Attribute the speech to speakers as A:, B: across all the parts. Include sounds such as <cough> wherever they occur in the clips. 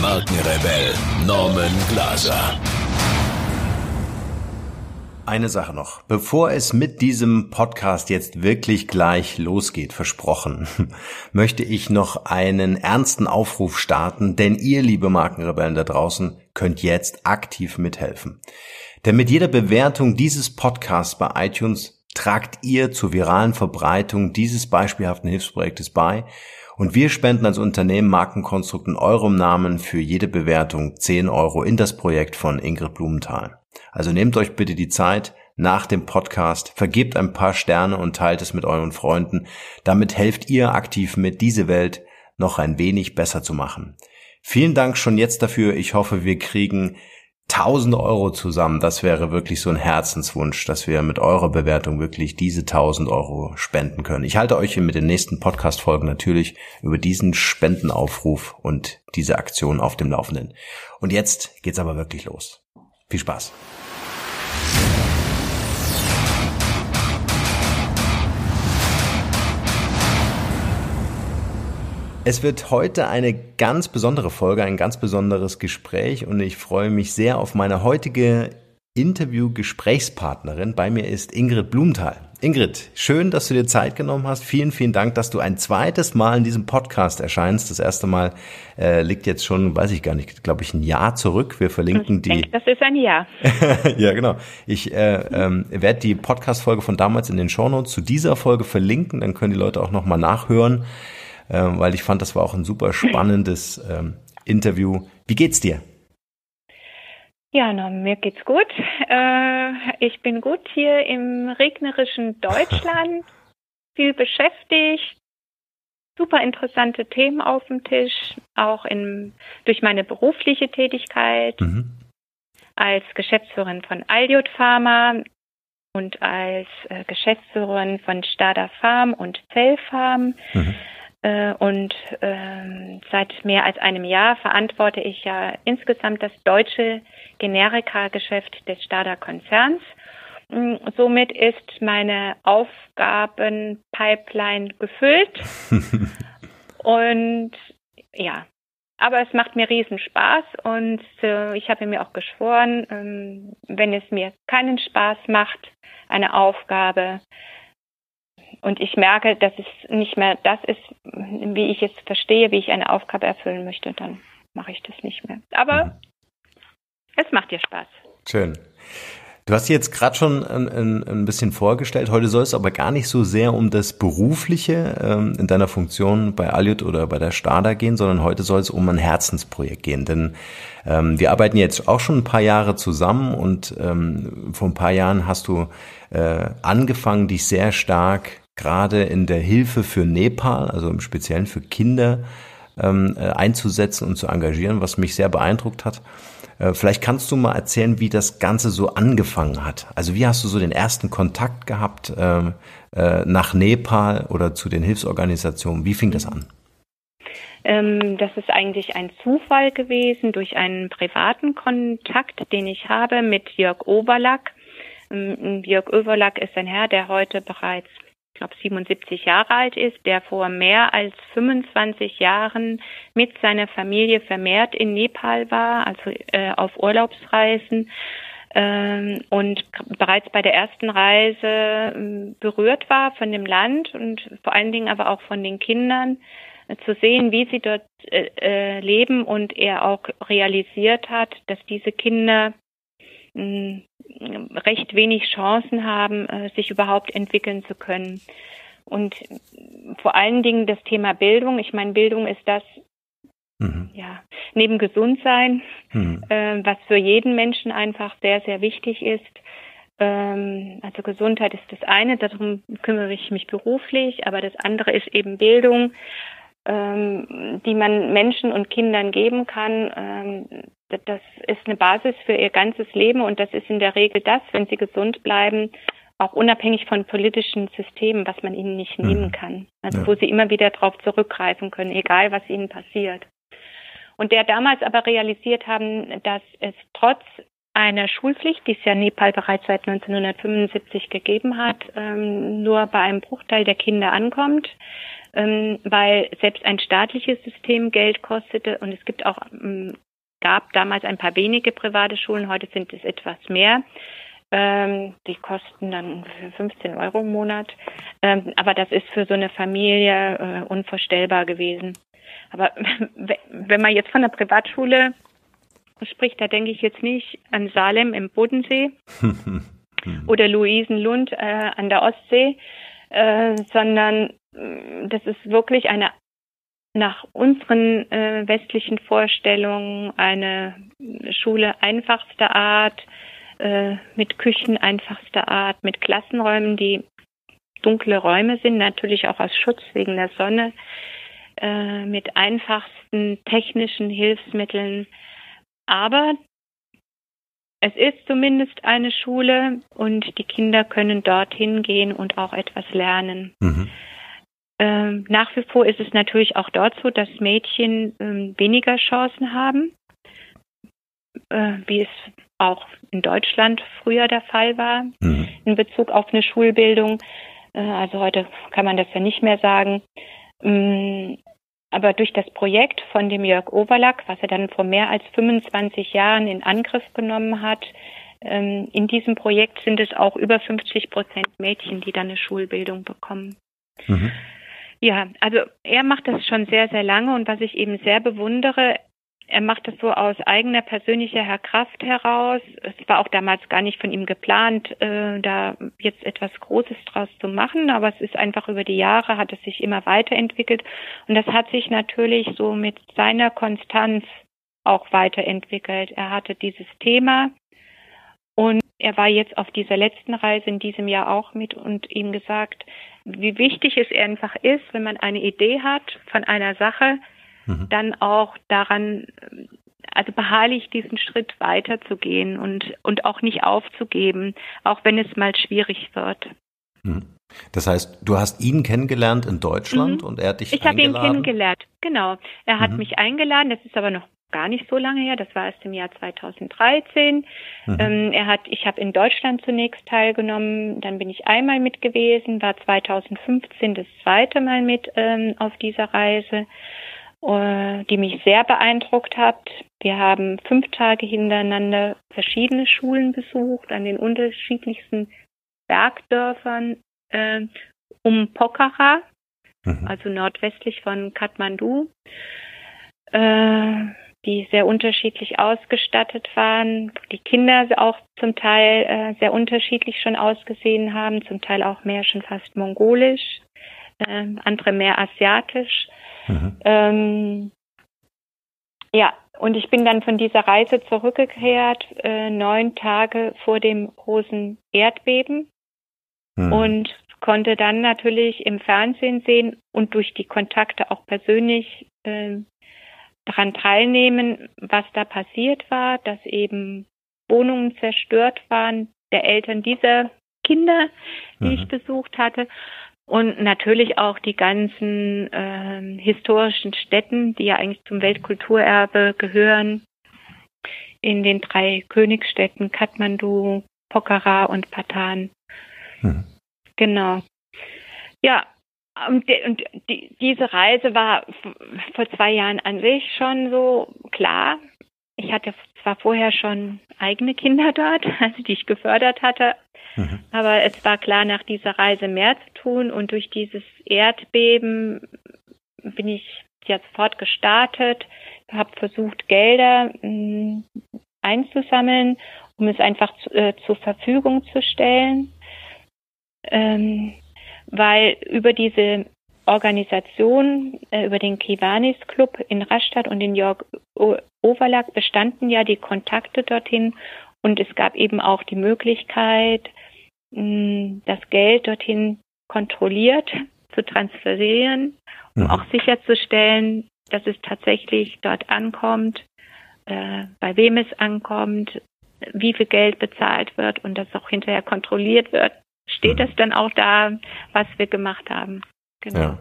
A: Markenrebell Norman Glaser.
B: Eine Sache noch. Bevor es mit diesem Podcast jetzt wirklich gleich losgeht, versprochen, <laughs> möchte ich noch einen ernsten Aufruf starten, denn ihr, liebe Markenrebellen da draußen, könnt jetzt aktiv mithelfen. Denn mit jeder Bewertung dieses Podcasts bei iTunes tragt ihr zur viralen Verbreitung dieses beispielhaften Hilfsprojektes bei und wir spenden als Unternehmen Markenkonstrukt in eurem Namen für jede Bewertung 10 Euro in das Projekt von Ingrid Blumenthal. Also nehmt euch bitte die Zeit nach dem Podcast, vergebt ein paar Sterne und teilt es mit euren Freunden. Damit helft ihr aktiv mit, diese Welt noch ein wenig besser zu machen. Vielen Dank schon jetzt dafür. Ich hoffe, wir kriegen 1000 Euro zusammen, das wäre wirklich so ein Herzenswunsch, dass wir mit eurer Bewertung wirklich diese 1000 Euro spenden können. Ich halte euch mit den nächsten Podcast-Folgen natürlich über diesen Spendenaufruf und diese Aktion auf dem Laufenden. Und jetzt geht's aber wirklich los. Viel Spaß. Es wird heute eine ganz besondere Folge, ein ganz besonderes Gespräch und ich freue mich sehr auf meine heutige Interview-Gesprächspartnerin. Bei mir ist Ingrid Blumenthal. Ingrid, schön, dass du dir Zeit genommen hast. Vielen, vielen Dank, dass du ein zweites Mal in diesem Podcast erscheinst. Das erste Mal äh, liegt jetzt schon, weiß ich gar nicht, glaube ich, ein Jahr zurück. Wir verlinken ich die.
C: Denke, das ist ein Jahr. <laughs>
B: ja, genau. Ich äh, ähm, werde die Podcast-Folge von damals in den Shownotes zu dieser Folge verlinken. Dann können die Leute auch nochmal nachhören ähm, weil ich fand, das war auch ein super spannendes ähm, Interview. Wie geht's dir?
C: Ja, na, mir geht's gut. Äh, ich bin gut hier im regnerischen Deutschland, <laughs> viel beschäftigt, super interessante Themen auf dem Tisch, auch in, durch meine berufliche Tätigkeit mhm. als Geschäftsführerin von Aljut Pharma und als äh, Geschäftsführerin von Stada Farm und Zell Farm. Mhm. Äh, und ähm, seit mehr als einem Jahr verantworte ich ja insgesamt das deutsche Generika-Geschäft des Stada Konzerns. Mm, somit ist meine Aufgabenpipeline gefüllt. <laughs> und ja, aber es macht mir riesen Spaß und äh, ich habe mir auch geschworen, ähm, wenn es mir keinen Spaß macht, eine Aufgabe, und ich merke, dass es nicht mehr das ist, wie ich es verstehe, wie ich eine Aufgabe erfüllen möchte, dann mache ich das nicht mehr. Aber mhm. es macht dir Spaß.
B: Schön. Du hast jetzt gerade schon ein, ein, bisschen vorgestellt. Heute soll es aber gar nicht so sehr um das Berufliche ähm, in deiner Funktion bei Aljut oder bei der Stada gehen, sondern heute soll es um ein Herzensprojekt gehen. Denn ähm, wir arbeiten jetzt auch schon ein paar Jahre zusammen und ähm, vor ein paar Jahren hast du äh, angefangen, dich sehr stark gerade in der Hilfe für Nepal, also im Speziellen für Kinder, ähm, äh, einzusetzen und zu engagieren, was mich sehr beeindruckt hat. Äh, vielleicht kannst du mal erzählen, wie das Ganze so angefangen hat. Also wie hast du so den ersten Kontakt gehabt ähm, äh, nach Nepal oder zu den Hilfsorganisationen? Wie fing das an?
C: Ähm, das ist eigentlich ein Zufall gewesen durch einen privaten Kontakt, den ich habe mit Jörg Oberlack. Jörg Oberlack ist ein Herr, der heute bereits glaube 77 Jahre alt ist, der vor mehr als 25 Jahren mit seiner Familie vermehrt in Nepal war, also äh, auf Urlaubsreisen ähm, und bereits bei der ersten Reise äh, berührt war von dem Land und vor allen Dingen aber auch von den Kindern äh, zu sehen, wie sie dort äh, äh leben und er auch realisiert hat, dass diese Kinder recht wenig Chancen haben, äh, sich überhaupt entwickeln zu können. Und vor allen Dingen das Thema Bildung. Ich meine, Bildung ist das, mhm. ja, neben Gesundsein, mhm. äh, was für jeden Menschen einfach sehr, sehr wichtig ist. Ähm, also Gesundheit ist das eine, darum kümmere ich mich beruflich, aber das andere ist eben Bildung, ähm, die man Menschen und Kindern geben kann, ähm, das ist eine Basis für ihr ganzes Leben und das ist in der Regel das, wenn sie gesund bleiben, auch unabhängig von politischen Systemen, was man ihnen nicht mhm. nehmen kann. Also ja. wo sie immer wieder darauf zurückgreifen können, egal was ihnen passiert. Und der damals aber realisiert haben, dass es trotz einer Schulpflicht, die es ja Nepal bereits seit 1975 gegeben hat, ähm, nur bei einem Bruchteil der Kinder ankommt, ähm, weil selbst ein staatliches System Geld kostete und es gibt auch ähm, gab damals ein paar wenige private Schulen, heute sind es etwas mehr. Ähm, die kosten dann 15 Euro im Monat. Ähm, aber das ist für so eine Familie äh, unvorstellbar gewesen. Aber <laughs> wenn man jetzt von der Privatschule spricht, da denke ich jetzt nicht an Salem im Bodensee <laughs> oder Luisenlund äh, an der Ostsee, äh, sondern äh, das ist wirklich eine nach unseren äh, westlichen Vorstellungen eine Schule einfachster Art, äh, mit Küchen einfachster Art, mit Klassenräumen, die dunkle Räume sind, natürlich auch aus Schutz wegen der Sonne, äh, mit einfachsten technischen Hilfsmitteln. Aber es ist zumindest eine Schule und die Kinder können dorthin gehen und auch etwas lernen. Mhm. Ähm, nach wie vor ist es natürlich auch dort so, dass Mädchen ähm, weniger Chancen haben, äh, wie es auch in Deutschland früher der Fall war mhm. in Bezug auf eine Schulbildung. Äh, also heute kann man das ja nicht mehr sagen. Ähm, aber durch das Projekt von dem Jörg Overlack, was er dann vor mehr als 25 Jahren in Angriff genommen hat, ähm, in diesem Projekt sind es auch über 50 Prozent Mädchen, die dann eine Schulbildung bekommen. Mhm. Ja, also er macht das schon sehr, sehr lange und was ich eben sehr bewundere, er macht das so aus eigener persönlicher Kraft heraus. Es war auch damals gar nicht von ihm geplant, äh, da jetzt etwas Großes draus zu machen, aber es ist einfach über die Jahre hat es sich immer weiterentwickelt und das hat sich natürlich so mit seiner Konstanz auch weiterentwickelt. Er hatte dieses Thema und er war jetzt auf dieser letzten Reise in diesem Jahr auch mit und ihm gesagt, wie wichtig es einfach ist, wenn man eine Idee hat von einer Sache, mhm. dann auch daran, also beharrlich diesen Schritt weiterzugehen und, und auch nicht aufzugeben, auch wenn es mal schwierig wird.
B: Mhm. Das heißt, du hast ihn kennengelernt in Deutschland mhm. und er hat dich
C: ich eingeladen? Ich habe ihn kennengelernt, genau. Er hat mhm. mich eingeladen, das ist aber noch gar nicht so lange her, das war erst im Jahr 2013. Mhm. Ähm, er hat, ich habe in Deutschland zunächst teilgenommen, dann bin ich einmal mit gewesen, war 2015 das zweite Mal mit ähm, auf dieser Reise, äh, die mich sehr beeindruckt hat. Wir haben fünf Tage hintereinander verschiedene Schulen besucht an den unterschiedlichsten Bergdörfern äh, um Pokhara, mhm. also nordwestlich von Kathmandu. Äh, die sehr unterschiedlich ausgestattet waren, die Kinder auch zum Teil äh, sehr unterschiedlich schon ausgesehen haben, zum Teil auch mehr schon fast mongolisch, äh, andere mehr asiatisch. Mhm. Ähm, ja, und ich bin dann von dieser Reise zurückgekehrt, äh, neun Tage vor dem großen Erdbeben mhm. und konnte dann natürlich im Fernsehen sehen und durch die Kontakte auch persönlich äh, daran teilnehmen, was da passiert war, dass eben Wohnungen zerstört waren der Eltern dieser Kinder, die mhm. ich besucht hatte. Und natürlich auch die ganzen äh, historischen Städten, die ja eigentlich zum Weltkulturerbe gehören, in den drei Königsstädten Kathmandu, Pokhara und Patan. Mhm. Genau. Ja, und, die, und die, diese Reise war vor zwei Jahren an sich schon so klar. Ich hatte zwar vorher schon eigene Kinder dort, <laughs> also die ich gefördert hatte, mhm. aber es war klar, nach dieser Reise mehr zu tun. Und durch dieses Erdbeben bin ich ja sofort gestartet, habe versucht, Gelder mh, mm, einzusammeln, um es einfach zu, äh, zur Verfügung zu stellen. Ähm, weil über diese Organisation, äh, über den Kiwanis Club in Rastatt und in Jörg Overlag bestanden ja die Kontakte dorthin und es gab eben auch die Möglichkeit, mh, das Geld dorthin kontrolliert <laughs> zu transferieren, um mhm. auch sicherzustellen, dass es tatsächlich dort ankommt, äh, bei wem es ankommt, wie viel Geld bezahlt wird und das auch hinterher kontrolliert wird, steht mhm. das dann auch da, was wir gemacht haben.
B: Genau. Ja.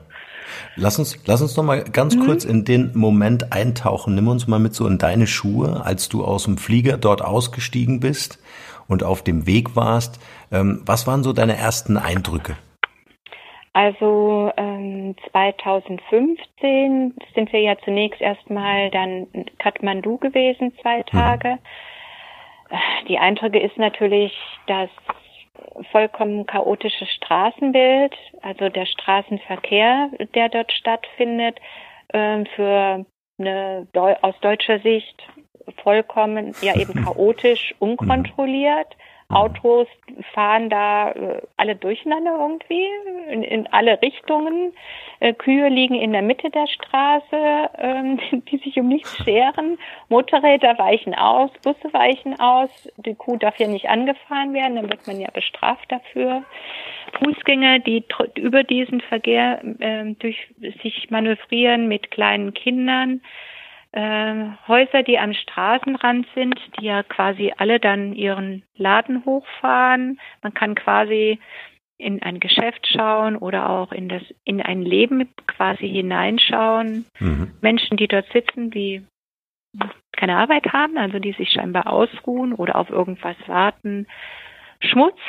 B: Lass uns, lass uns noch mal ganz mhm. kurz in den Moment eintauchen. Nimm uns mal mit so in deine Schuhe, als du aus dem Flieger dort ausgestiegen bist und auf dem Weg warst. Ähm, was waren so deine ersten Eindrücke?
C: Also ähm, 2015 sind wir ja zunächst erstmal dann in Kathmandu gewesen, zwei mhm. Tage. Mhm. Die Eindrücke ist natürlich das vollkommen chaotische Straßenbild, also der Straßenverkehr, der dort stattfindet, äh, für eine aus deutscher Sicht vollkommen, ja eben <laughs> chaotisch, unkontrolliert. Autos fahren da äh, alle durcheinander irgendwie, in, in alle Richtungen. Äh, Kühe liegen in der Mitte der Straße, ähm, <laughs> die sich um nichts scheren. Motorräder weichen aus, Busse weichen aus. Die Kuh darf ja nicht angefahren werden, dann wird man ja bestraft dafür. Fußgänger, die über diesen Verkehr äh, durch sich manövrieren mit kleinen Kindern äh, Häuser, die am Straßenrand sind, die ja quasi alle dann ihren Laden hochfahren. Man kann quasi in ein Geschäft schauen oder auch in das in ein Leben quasi hineinschauen. Mhm. Menschen, die dort sitzen, die keine Arbeit haben, also die sich scheinbar ausruhen oder auf irgendwas warten. Schmutz,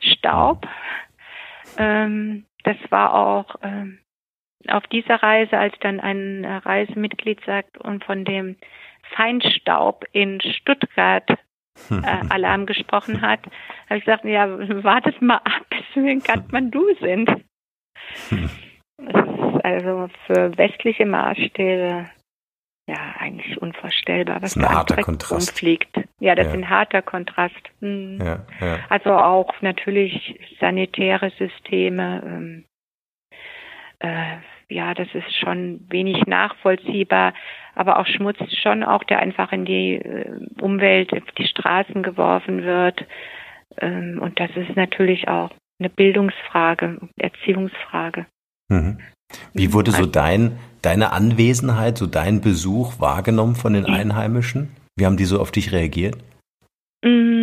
C: Staub. Ähm, das war auch ähm, auf dieser Reise, als dann ein Reisemitglied sagt und von dem Feinstaub in Stuttgart <laughs> äh, Alarm gesprochen hat, habe ich gesagt, ja, wartet mal ab, <laughs> bis wir in Kathmandu sind. Das ist also für westliche Maßstäbe ja eigentlich unvorstellbar, was
B: das ist ein harter Kontrast.
C: umfliegt. Ja, das ja. ist ein harter Kontrast. Hm. Ja, ja. Also auch natürlich sanitäre Systeme, ähm, äh, ja, das ist schon wenig nachvollziehbar, aber auch Schmutz schon auch, der einfach in die äh, Umwelt, auf die Straßen geworfen wird. Ähm, und das ist natürlich auch eine Bildungsfrage, Erziehungsfrage.
B: Mhm. Wie wurde so dein, deine Anwesenheit, so dein Besuch wahrgenommen von den Einheimischen? Wie haben die so auf dich reagiert?
C: Mm,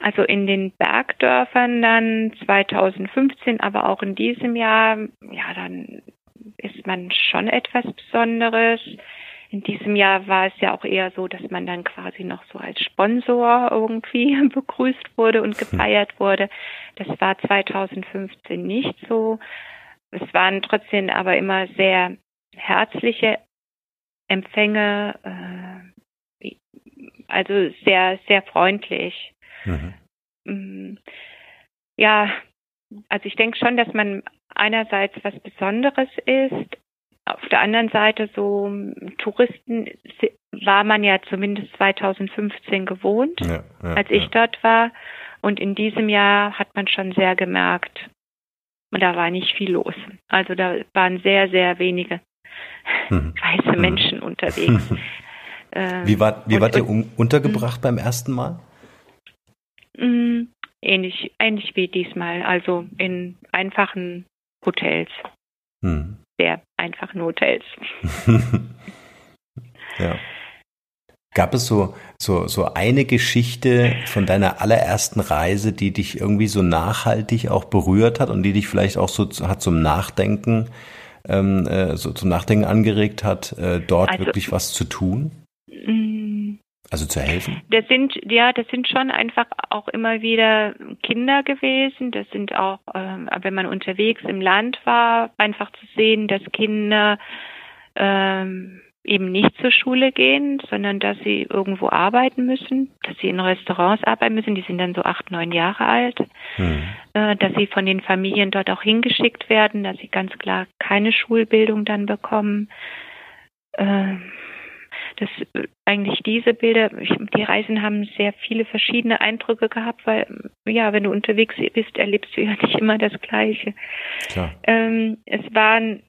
C: also in den Bergdörfern dann 2015, aber auch in diesem Jahr, ja, dann ist man schon etwas Besonderes. In diesem Jahr war es ja auch eher so, dass man dann quasi noch so als Sponsor irgendwie <laughs> begrüßt wurde und gefeiert wurde. Das war 2015 nicht so. Es waren trotzdem aber immer sehr herzliche Empfänge, äh, also sehr, sehr freundlich. Mhm. Mm, ja, also ich denke schon, dass man einerseits was Besonderes ist. Auf der anderen Seite so Touristen war man ja zumindest 2015 gewohnt, ja, ja, als ich ja. dort war. Und in diesem Jahr hat man schon sehr gemerkt, da war nicht viel los. Also da waren sehr, sehr wenige hm. <laughs> weiße hm. Menschen unterwegs. <laughs>
B: wie war, wie und, wart ihr un untergebracht hm. beim ersten Mal?
C: Mm, ähnlich, ähnlich wie diesmal, also in einfachen Hotels. Hm. Sehr einfachen Hotels. <laughs>
B: ja. Gab es so, so, so eine Geschichte von deiner allerersten Reise, die dich irgendwie so nachhaltig auch berührt hat und die dich vielleicht auch so hat zum Nachdenken, ähm, äh, so zum Nachdenken angeregt hat, äh, dort also, wirklich was zu tun? Mm, also zu helfen?
C: Das sind, ja, das sind schon einfach auch immer wieder Kinder gewesen. Das sind auch, ähm, wenn man unterwegs im Land war, einfach zu sehen, dass Kinder ähm, eben nicht zur Schule gehen, sondern dass sie irgendwo arbeiten müssen, dass sie in Restaurants arbeiten müssen, die sind dann so acht, neun Jahre alt, hm. äh, dass sie von den Familien dort auch hingeschickt werden, dass sie ganz klar keine Schulbildung dann bekommen. Äh, dass äh, eigentlich diese Bilder, die Reisen haben sehr viele verschiedene Eindrücke gehabt, weil ja, wenn du unterwegs bist, erlebst du ja <laughs> nicht immer das Gleiche. Ähm, es waren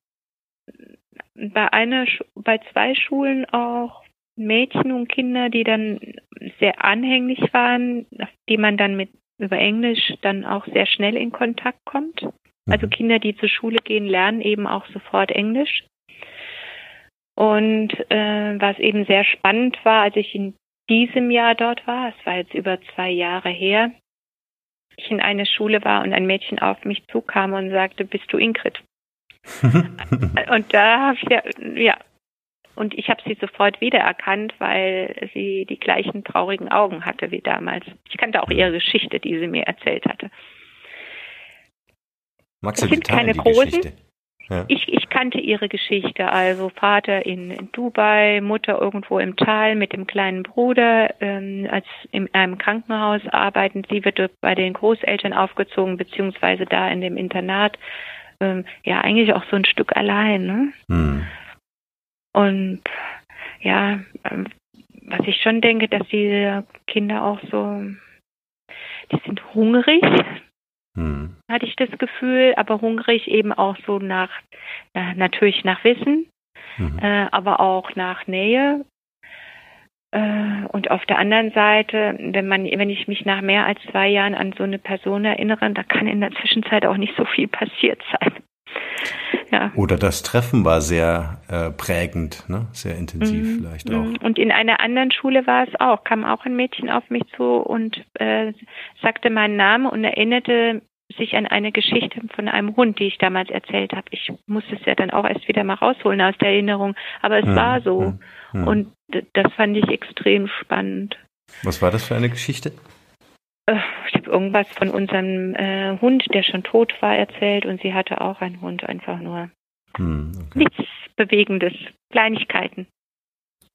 C: bei einer, bei zwei Schulen auch Mädchen und Kinder, die dann sehr anhänglich waren, die man dann mit über Englisch dann auch sehr schnell in Kontakt kommt. Also mhm. Kinder, die zur Schule gehen, lernen eben auch sofort Englisch. Und äh, was eben sehr spannend war, als ich in diesem Jahr dort war, es war jetzt über zwei Jahre her, ich in eine Schule war und ein Mädchen auf mich zukam und sagte, bist du Ingrid? <laughs> und da habe ich ja, ja, und ich habe sie sofort wiedererkannt, weil sie die gleichen traurigen Augen hatte wie damals. Ich kannte auch ihre Geschichte, die sie mir erzählt hatte.
B: Du
C: das sind keine großen. Ja. Ich, ich kannte ihre Geschichte, also Vater in, in, Dubai, Mutter irgendwo im Tal mit dem kleinen Bruder, ähm, als in einem Krankenhaus arbeiten. Sie wird bei den Großeltern aufgezogen, beziehungsweise da in dem Internat. Ähm, ja, eigentlich auch so ein Stück allein. Ne? Hm. Und ja, ähm, was ich schon denke, dass diese Kinder auch so, die sind hungrig, hm. hatte ich das Gefühl, aber hungrig eben auch so nach, äh, natürlich nach Wissen, mhm. äh, aber auch nach Nähe. Äh, und auf der anderen Seite, wenn man, wenn ich mich nach mehr als zwei Jahren an so eine Person erinnere, da kann in der Zwischenzeit auch nicht so viel passiert sein.
B: Ja. Oder das Treffen war sehr äh, prägend, ne? sehr intensiv mhm. vielleicht auch. Mhm.
C: Und in einer anderen Schule war es auch, kam auch ein Mädchen auf mich zu und äh, sagte meinen Namen und erinnerte sich an eine Geschichte von einem Hund, die ich damals erzählt habe. Ich musste es ja dann auch erst wieder mal rausholen aus der Erinnerung, aber es mhm. war so. Mhm. mhm. Und das fand ich extrem spannend.
B: Was war das für eine Geschichte?
C: Äh, ich habe irgendwas von unserem äh, Hund, der schon tot war, erzählt und sie hatte auch einen Hund, einfach nur. Hm, okay. Nichts Bewegendes, Kleinigkeiten.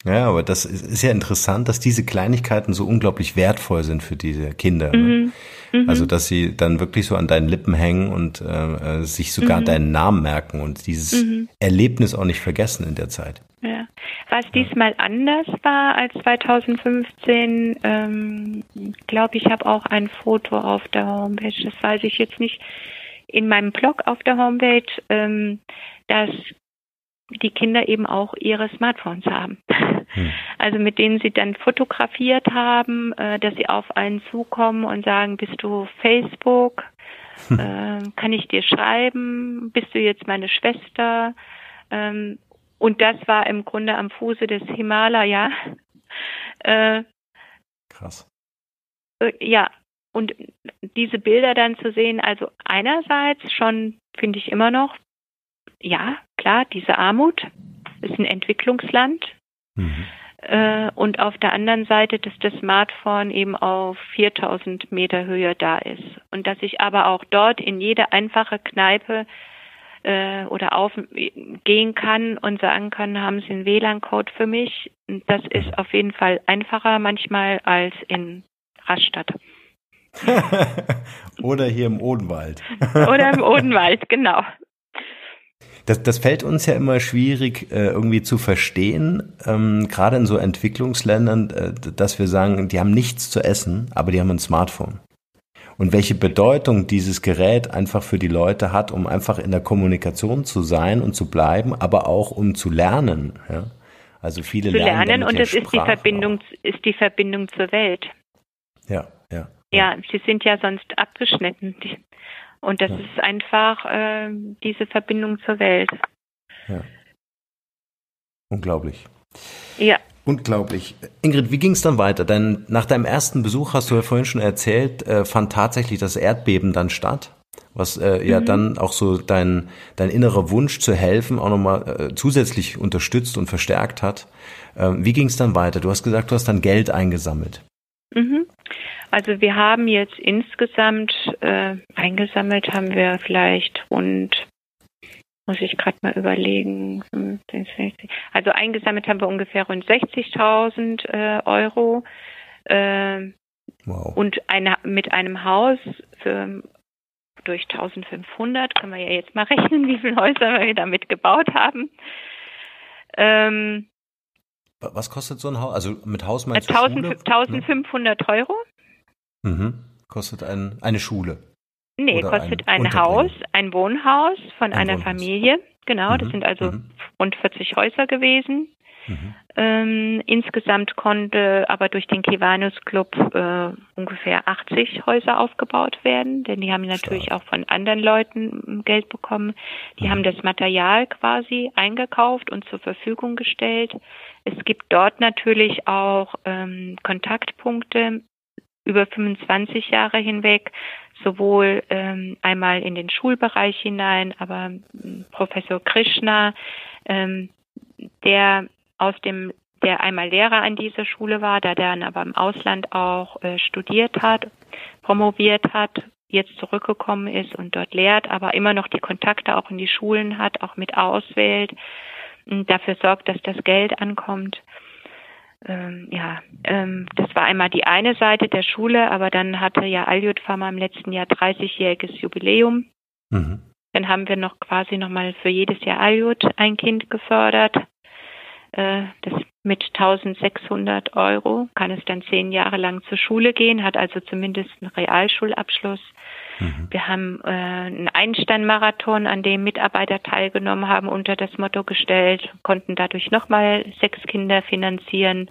B: Ja, aber das ist, ist, ja interessant, dass diese Kleinigkeiten so unglaublich wertvoll sind für diese Kinder. Ne? Mhm. Mhm. Also, dass sie dann wirklich so an deinen Lippen hängen und äh, äh sich sogar mhm. deinen Namen merken und dieses mhm. Erlebnis auch nicht vergessen in der Zeit.
C: Ja. Was diesmal anders war als 2015, ähm, glaube ich, habe auch ein Foto auf der Homepage, das weiß ich jetzt nicht, in meinem Blog auf der Homepage, ähm, dass die Kinder eben auch ihre Smartphones haben. Hm. <laughs> Also mit denen sie dann fotografiert haben, äh, dass sie auf einen zukommen und sagen, bist du Facebook? Hm. Äh, kann ich dir schreiben? Bist du jetzt meine Schwester? Ähm, und das war im Grunde am Fuße des Himalaya. Äh,
B: Krass.
C: Äh, ja, und diese Bilder dann zu sehen, also einerseits schon finde ich immer noch, ja, klar, diese Armut ist ein Entwicklungsland. Mhm. Äh, und auf der anderen Seite, dass das Smartphone eben auf 4000 Meter Höhe da ist. Und dass ich aber auch dort in jede einfache Kneipe äh, oder aufgehen kann und sagen kann, haben Sie einen WLAN-Code für mich? Das ist auf jeden Fall einfacher manchmal als in Rastatt. <laughs>
B: oder hier im Odenwald. <laughs>
C: oder im Odenwald, genau.
B: Das, das fällt uns ja immer schwierig äh, irgendwie zu verstehen, ähm, gerade in so Entwicklungsländern, äh, dass wir sagen, die haben nichts zu essen, aber die haben ein Smartphone. Und welche Bedeutung dieses Gerät einfach für die Leute hat, um einfach in der Kommunikation zu sein und zu bleiben, aber auch um zu lernen. Ja? Also viele
C: zu lernen, lernen und es ist die Verbindung, auch. ist die Verbindung zur Welt.
B: Ja, ja.
C: Ja, sie sind ja sonst abgeschnitten. Und das ja. ist einfach äh, diese Verbindung zur Welt.
B: Ja. Unglaublich.
C: Ja.
B: Unglaublich. Ingrid, wie ging es dann weiter? Denn nach deinem ersten Besuch, hast du ja vorhin schon erzählt, äh, fand tatsächlich das Erdbeben dann statt, was äh, mhm. ja dann auch so dein, dein innerer Wunsch zu helfen auch nochmal äh, zusätzlich unterstützt und verstärkt hat. Ähm, wie ging es dann weiter? Du hast gesagt, du hast dann Geld eingesammelt.
C: Mhm. Also wir haben jetzt insgesamt äh, eingesammelt haben wir vielleicht rund, muss ich gerade mal überlegen, 15, 60, also eingesammelt haben wir ungefähr rund 60.000 äh, Euro äh, wow. und eine, mit einem Haus für durch 1500 können wir ja jetzt mal <laughs> rechnen, wie viele Häuser wir damit gebaut haben.
B: Ähm, was kostet so ein Haus? Also mit Haus meinst
C: 1000, du 1500 Euro.
B: Mhm. Kostet ein, eine Schule?
C: Nee, kostet ein, ein Haus, ein Wohnhaus von ein einer Wohnhaus. Familie. Genau, mhm. das sind also mhm. rund 40 Häuser gewesen. Mhm. Ähm, insgesamt konnte aber durch den Kivanus Club äh, ungefähr 80 Häuser aufgebaut werden, denn die haben natürlich Stark. auch von anderen Leuten Geld bekommen. Die mhm. haben das Material quasi eingekauft und zur Verfügung gestellt. Es gibt dort natürlich auch ähm, Kontaktpunkte über 25 Jahre hinweg, sowohl ähm, einmal in den Schulbereich hinein, aber ähm, Professor Krishna, ähm, der aus dem der einmal Lehrer an dieser Schule war, der dann aber im Ausland auch äh, studiert hat, promoviert hat, jetzt zurückgekommen ist und dort lehrt, aber immer noch die Kontakte auch in die Schulen hat, auch mit auswählt dafür sorgt, dass das Geld ankommt. Ähm, ja, ähm, das war einmal die eine Seite der Schule, aber dann hatte ja Aljut Pharma im letzten Jahr 30-jähriges Jubiläum. Mhm. Dann haben wir noch quasi nochmal für jedes Jahr Aljut ein Kind gefördert. Äh, das mit 1600 Euro kann es dann zehn Jahre lang zur Schule gehen, hat also zumindest einen Realschulabschluss. Mhm. Wir haben äh, einen Einstein-Marathon, an dem Mitarbeiter teilgenommen haben, unter das Motto gestellt, konnten dadurch nochmal sechs Kinder finanzieren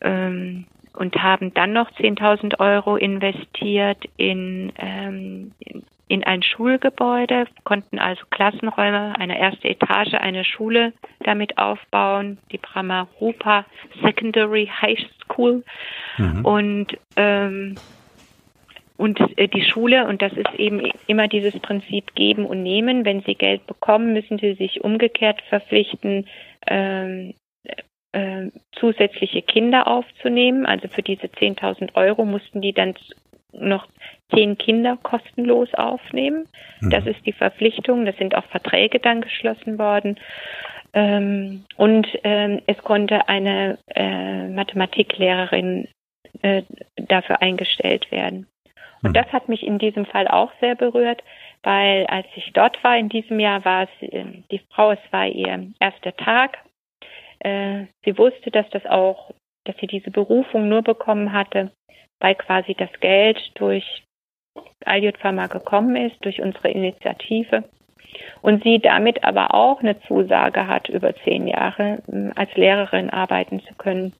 C: ähm, und haben dann noch 10.000 Euro investiert in, ähm, in ein Schulgebäude, konnten also Klassenräume, eine erste Etage, eine Schule damit aufbauen, die Brahma Rupa Secondary High School. Mhm. Und ähm, und äh, die Schule, und das ist eben immer dieses Prinzip geben und nehmen, wenn sie Geld bekommen, müssen sie sich umgekehrt verpflichten, ähm, äh, zusätzliche Kinder aufzunehmen. Also für diese 10.000 Euro mussten die dann noch zehn Kinder kostenlos aufnehmen. Mhm. Das ist die Verpflichtung. Das sind auch Verträge dann geschlossen worden. Ähm, und ähm, es konnte eine äh, Mathematiklehrerin äh, dafür eingestellt werden. Und mhm. das hat mich in diesem Fall auch sehr berührt, weil als ich dort war in diesem Jahr, war es äh, die Frau, es war ihr erster Tag. Äh, sie wusste, dass das auch, dass sie diese Berufung nur bekommen hatte, weil quasi das Geld durch Aljut Pharma gekommen ist, durch unsere Initiative. Und sie damit aber auch eine Zusage hat, über zehn Jahre ähm, als Lehrerin arbeiten zu können.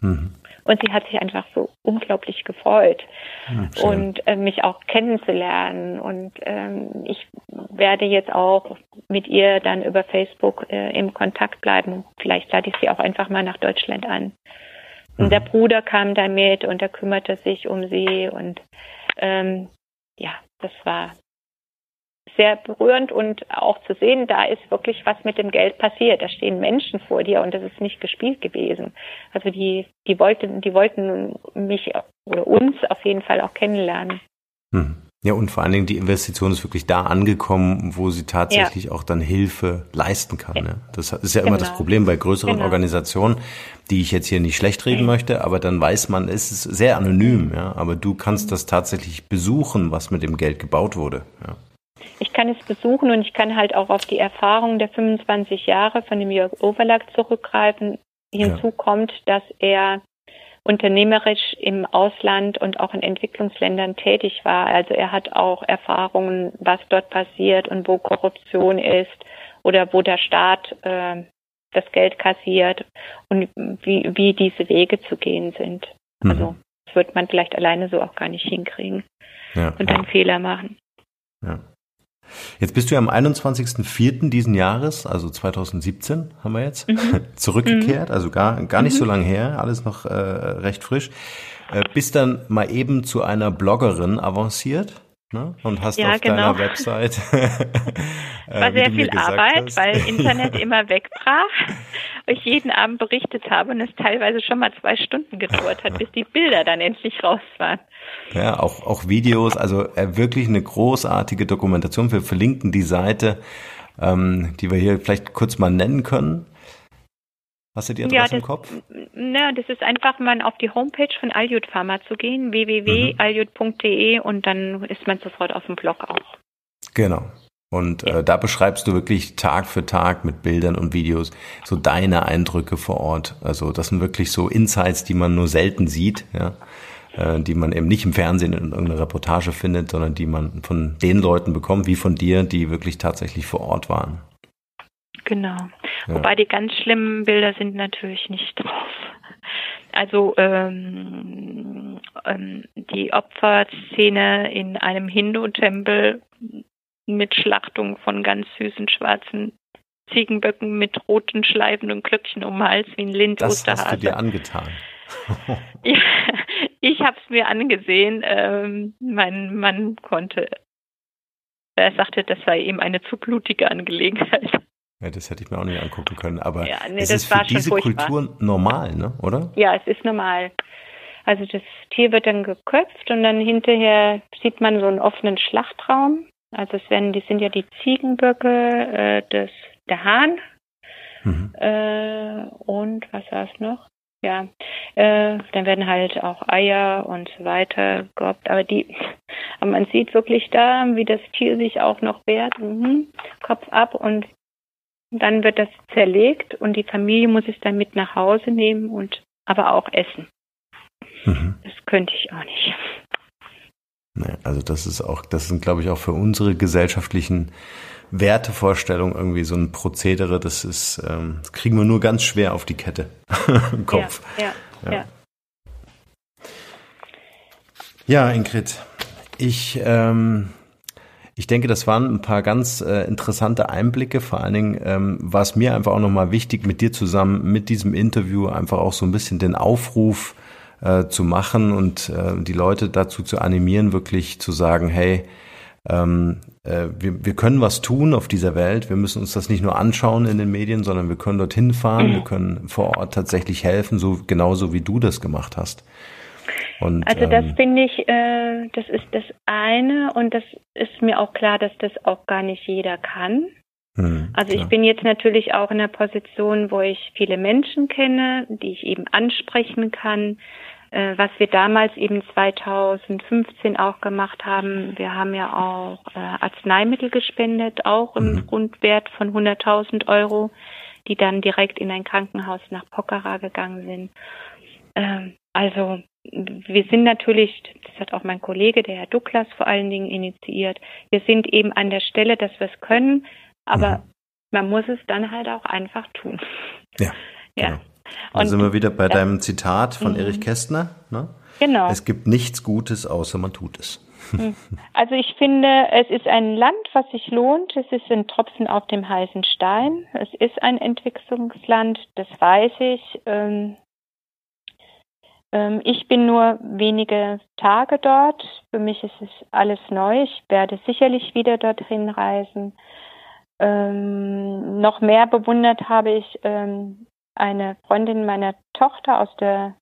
C: Mhm. Und sie hat sich einfach so unglaublich gefreut ja, und äh, mich auch kennenzulernen. Und ähm, ich werde jetzt auch mit ihr dann über Facebook äh, im Kontakt bleiben. Vielleicht lade ich sie auch einfach mal nach Deutschland an. Und mhm. der Bruder kam da mit und er kümmerte sich um sie und ähm, ja, das war sehr berührend und auch zu sehen, da ist wirklich was mit dem Geld passiert. Da stehen Menschen vor dir und das ist nicht gespielt gewesen. Also die, die wollten, die wollten mich oder uns auf jeden Fall auch kennenlernen.
B: Hm. Ja, und vor allen Dingen die Investition ist wirklich da angekommen, wo sie tatsächlich ja. auch dann Hilfe leisten kann. Ne? Das ist ja immer genau. das Problem bei größeren genau. Organisationen, die ich jetzt hier nicht schlecht reden möchte, aber dann weiß man, es ist sehr anonym, ja. Aber du kannst das tatsächlich besuchen, was mit dem Geld gebaut wurde. Ja
C: ich kann es besuchen und ich kann halt auch auf die Erfahrung der 25 Jahre von dem Jörg Overlack zurückgreifen. Hinzu ja. kommt, dass er unternehmerisch im Ausland und auch in Entwicklungsländern tätig war. Also er hat auch Erfahrungen, was dort passiert und wo Korruption ist oder wo der Staat äh, das Geld kassiert und wie, wie diese Wege zu gehen sind. Mhm. Also das wird man vielleicht alleine so auch gar nicht hinkriegen ja. und dann Fehler machen.
B: Ja. Jetzt bist du ja am 21.04. diesen Jahres, also 2017 haben wir jetzt, mhm. <laughs> zurückgekehrt, also gar, gar nicht mhm. so lange her, alles noch äh, recht frisch. Äh, bist dann mal eben zu einer Bloggerin avanciert ne? und hast ja, auf genau. deiner Website. <laughs>
C: äh, war sehr viel Arbeit, hast. weil Internet <laughs> immer wegbrach. Ich jeden Abend berichtet habe und es teilweise schon mal zwei Stunden gedauert hat, bis die Bilder dann endlich raus waren.
B: Ja, auch, auch Videos, also äh, wirklich eine großartige Dokumentation. Wir verlinken die Seite, ähm, die wir hier vielleicht kurz mal nennen können. Hast du die Adresse ja, das, im Kopf?
C: Na, das ist einfach mal auf die Homepage von Aljut Pharma zu gehen, www.aljut.de und dann ist man sofort auf dem Blog auch.
B: Genau. Und äh, da beschreibst du wirklich Tag für Tag mit Bildern und Videos so deine Eindrücke vor Ort. Also das sind wirklich so Insights, die man nur selten sieht, ja, äh, die man eben nicht im Fernsehen in irgendeiner Reportage findet, sondern die man von den Leuten bekommt, wie von dir, die wirklich tatsächlich vor Ort waren.
C: Genau. Ja. Wobei die ganz schlimmen Bilder sind natürlich nicht drauf. Also ähm, ähm, die Opferszene in einem Hindu-Tempel mit Schlachtung von ganz süßen schwarzen Ziegenböcken mit roten Schleifen und Glöckchen um den Hals wie ein Lind
B: Das hast du dir angetan. <laughs>
C: ja, ich habe es mir angesehen. Ähm, mein Mann konnte, er sagte, das sei ihm eine zu blutige Angelegenheit.
B: Ja, das hätte ich mir auch nicht angucken können, aber ja, nee, es ist für diese Kultur normal, ne? oder?
C: Ja, es ist normal. Also das Tier wird dann geköpft und dann hinterher sieht man so einen offenen Schlachtraum. Also es werden, die sind ja die Ziegenböcke, äh, das, der Hahn mhm. äh, und was war es noch? Ja, äh, dann werden halt auch Eier und so weiter gehabt. Aber die, aber <laughs> man sieht wirklich da, wie das Tier sich auch noch wehrt. Mhm. Kopf ab und dann wird das zerlegt und die Familie muss es dann mit nach Hause nehmen und aber auch essen. Mhm. Das könnte ich auch nicht.
B: Nee, also das ist auch, das sind, glaube ich, auch für unsere gesellschaftlichen Wertevorstellungen irgendwie so ein Prozedere, das ist, ähm, das kriegen wir nur ganz schwer auf die Kette <laughs> im Kopf.
C: Ja, ja, ja.
B: ja. Ingrid, ich, ähm, ich denke, das waren ein paar ganz äh, interessante Einblicke. Vor allen Dingen ähm, war es mir einfach auch nochmal wichtig, mit dir zusammen mit diesem Interview einfach auch so ein bisschen den Aufruf äh, zu machen und äh, die Leute dazu zu animieren, wirklich zu sagen, hey, ähm, äh, wir, wir können was tun auf dieser Welt. Wir müssen uns das nicht nur anschauen in den Medien, sondern wir können dorthin fahren, mhm. wir können vor Ort tatsächlich helfen, so genauso wie du das gemacht hast.
C: Und, also das ähm, finde ich, äh, das ist das eine und das ist mir auch klar, dass das auch gar nicht jeder kann. Hm, also ich bin jetzt natürlich auch in einer Position, wo ich viele Menschen kenne, die ich eben ansprechen kann, äh, was wir damals eben 2015 auch gemacht haben, wir haben ja auch äh, Arzneimittel gespendet, auch im mhm. Grundwert von 100.000 Euro, die dann direkt in ein Krankenhaus nach Pokhara gegangen sind. Ähm, also wir sind natürlich, das hat auch mein Kollege, der Herr Douglas vor allen Dingen initiiert, wir sind eben an der Stelle, dass wir es können, aber mhm. man muss es dann halt auch einfach tun.
B: Ja. <laughs> ja. Genau. Dann sind wir wieder bei ja. deinem Zitat von mhm. Erich Kästner. Ne?
C: Genau.
B: Es gibt nichts Gutes, außer man tut es.
C: Mhm. Also ich finde, es ist ein Land, was sich lohnt. Es ist ein Tropfen auf dem heißen Stein. Es ist ein Entwicklungsland, das weiß ich. Ähm, ich bin nur wenige Tage dort. Für mich ist es alles neu. Ich werde sicherlich wieder dorthin reisen. Ähm, noch mehr bewundert habe ich ähm, eine Freundin meiner Tochter aus der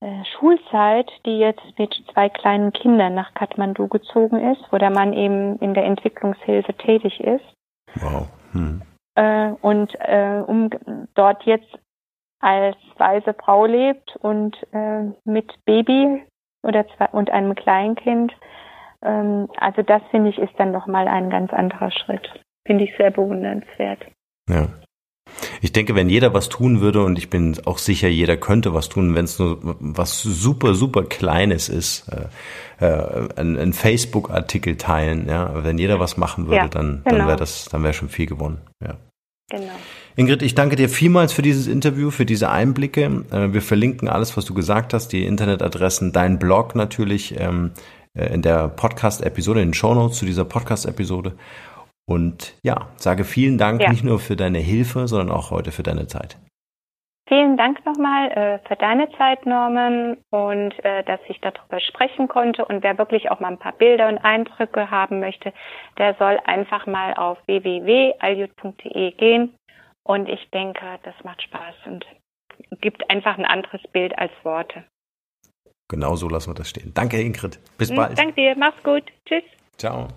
C: äh, Schulzeit, die jetzt mit zwei kleinen Kindern nach Kathmandu gezogen ist, wo der Mann eben in der Entwicklungshilfe tätig ist.
B: Wow. Hm.
C: Äh, und äh, um dort jetzt als weise Frau lebt und äh, mit Baby oder zwei, und einem Kleinkind. Ähm, also das finde ich ist dann nochmal ein ganz anderer Schritt. Finde ich sehr bewundernswert.
B: Ja. Ich denke, wenn jeder was tun würde, und ich bin auch sicher, jeder könnte was tun, wenn es nur was super, super Kleines ist, äh, äh, ein, ein Facebook-Artikel teilen, ja, wenn jeder was machen würde, ja, dann, genau. dann wäre das, dann wäre schon viel gewonnen, ja.
C: Genau.
B: Ingrid, ich danke dir vielmals für dieses Interview, für diese Einblicke. Äh, wir verlinken alles, was du gesagt hast, die Internetadressen, dein Blog natürlich ähm, äh, in der Podcast-Episode, in den Shownotes zu dieser Podcast-Episode. Und ja, sage vielen Dank ja. nicht nur für deine Hilfe, sondern auch heute für deine Zeit.
C: Vielen Dank nochmal äh, für deine Zeit, Norman, und äh, dass ich darüber sprechen konnte. Und wer wirklich auch mal ein paar Bilder und Eindrücke haben möchte, der soll einfach mal auf www.aljut.de gehen. Und ich denke, das macht Spaß und gibt einfach ein anderes Bild als Worte.
B: Genau so lassen wir das stehen. Danke, Ingrid. Bis hm, bald.
C: Danke dir. Mach's gut. Tschüss.
B: Ciao.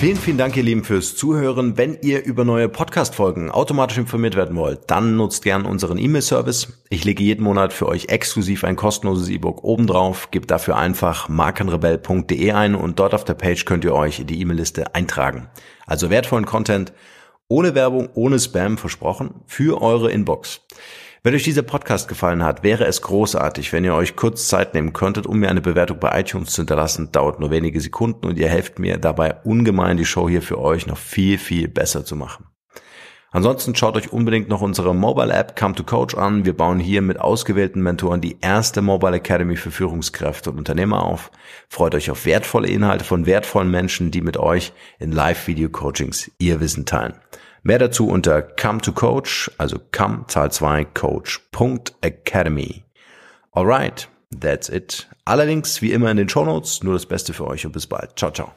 B: Vielen, vielen Dank, ihr Lieben, fürs Zuhören. Wenn ihr über neue Podcast-Folgen automatisch informiert werden wollt, dann nutzt gern unseren E-Mail-Service. Ich lege jeden Monat für euch exklusiv ein kostenloses E-Book obendrauf. Gebt dafür einfach markenrebell.de ein und dort auf der Page könnt ihr euch in die E-Mail-Liste eintragen. Also wertvollen Content ohne Werbung, ohne Spam versprochen für eure Inbox. Wenn euch dieser Podcast gefallen hat, wäre es großartig, wenn ihr euch kurz Zeit nehmen könntet, um mir eine Bewertung bei iTunes zu hinterlassen. Dauert nur wenige Sekunden und ihr helft mir dabei ungemein, die Show hier für euch noch viel, viel besser zu machen. Ansonsten schaut euch unbedingt noch unsere Mobile App Come to Coach an. Wir bauen hier mit ausgewählten Mentoren die erste Mobile Academy für Führungskräfte und Unternehmer auf. Freut euch auf wertvolle Inhalte von wertvollen Menschen, die mit euch in Live-Video-Coachings ihr Wissen teilen. Mehr dazu unter come to coach, also come Zahl 2 coach.academy. Alright, that's it. Allerdings wie immer in den Show Notes. Nur das Beste für euch und bis bald. Ciao, ciao.